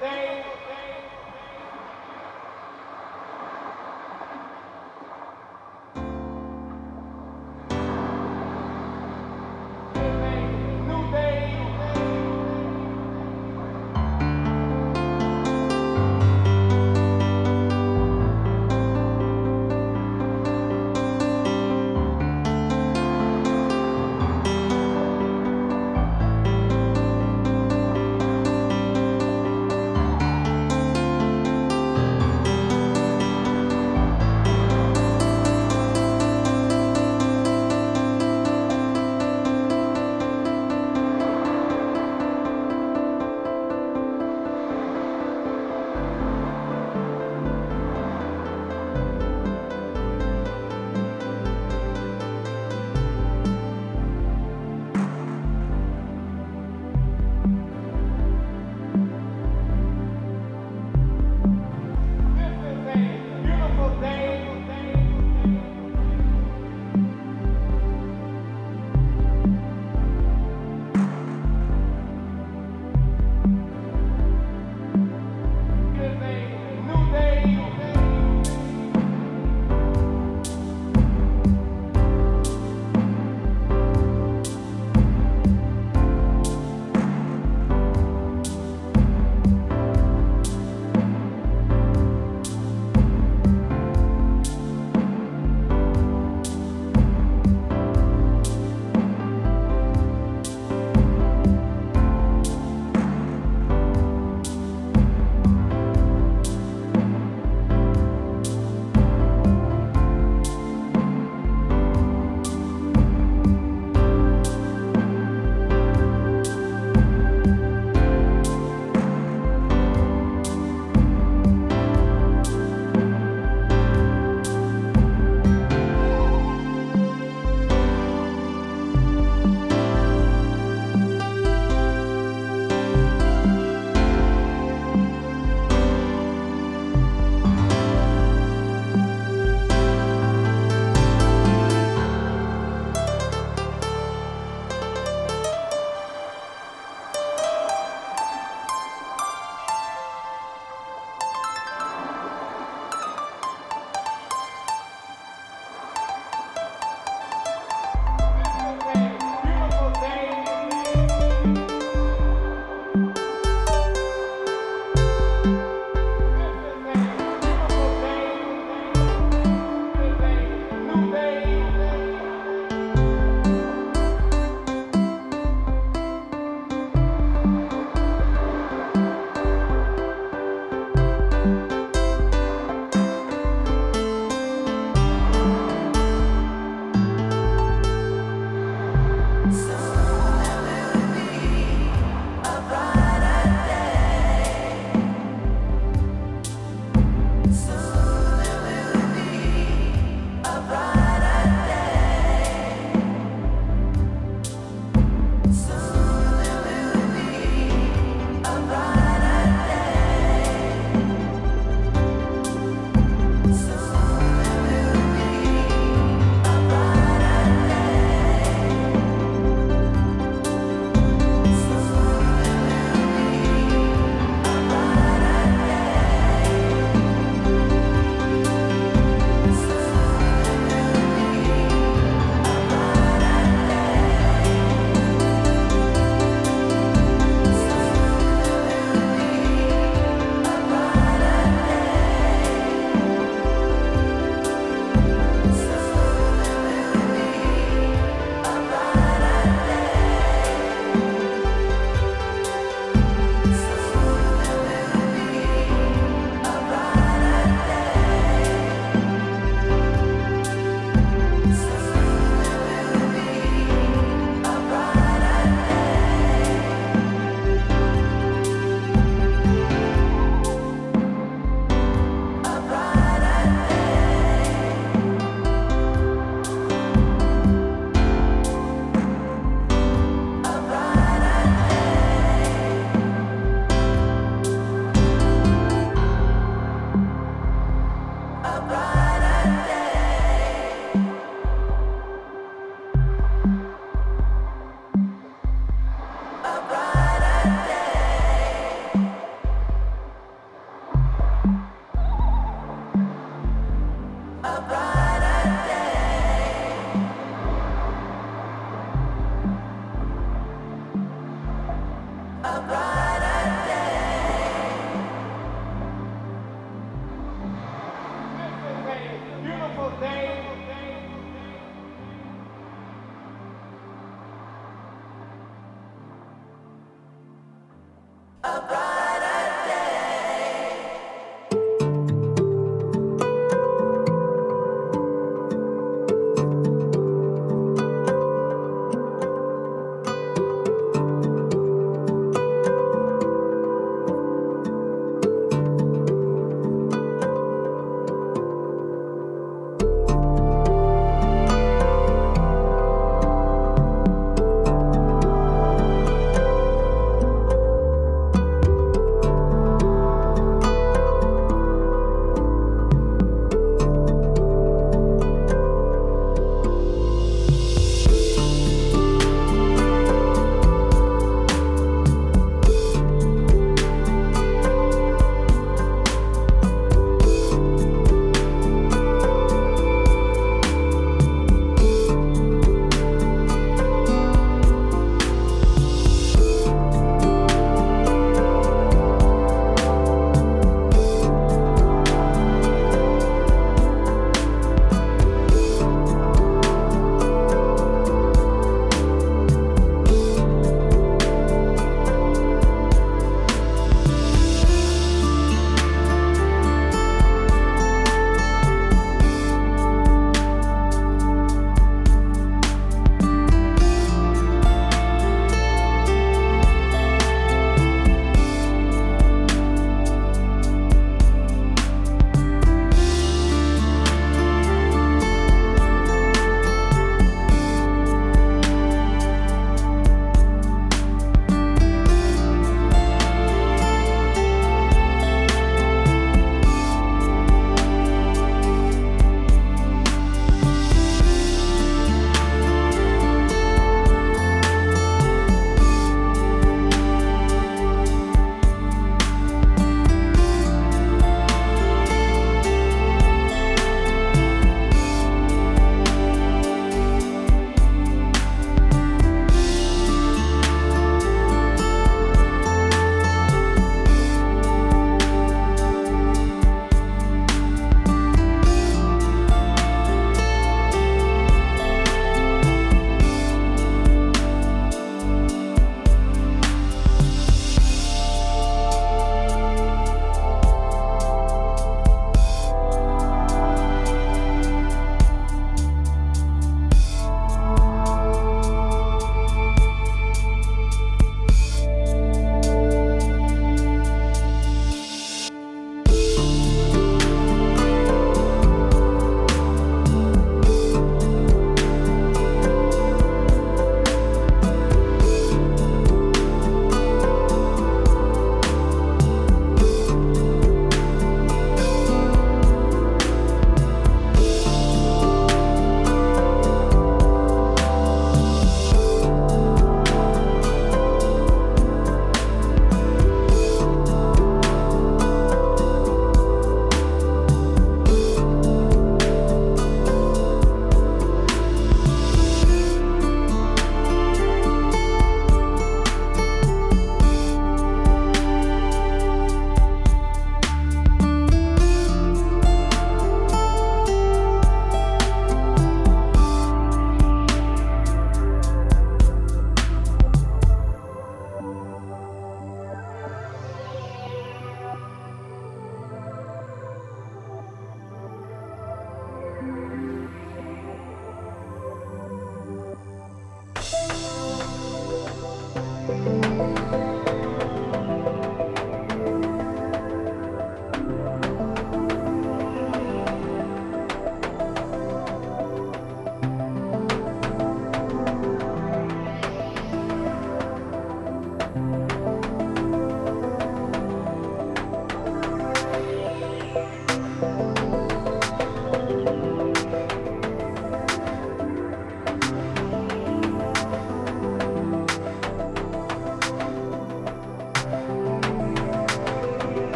they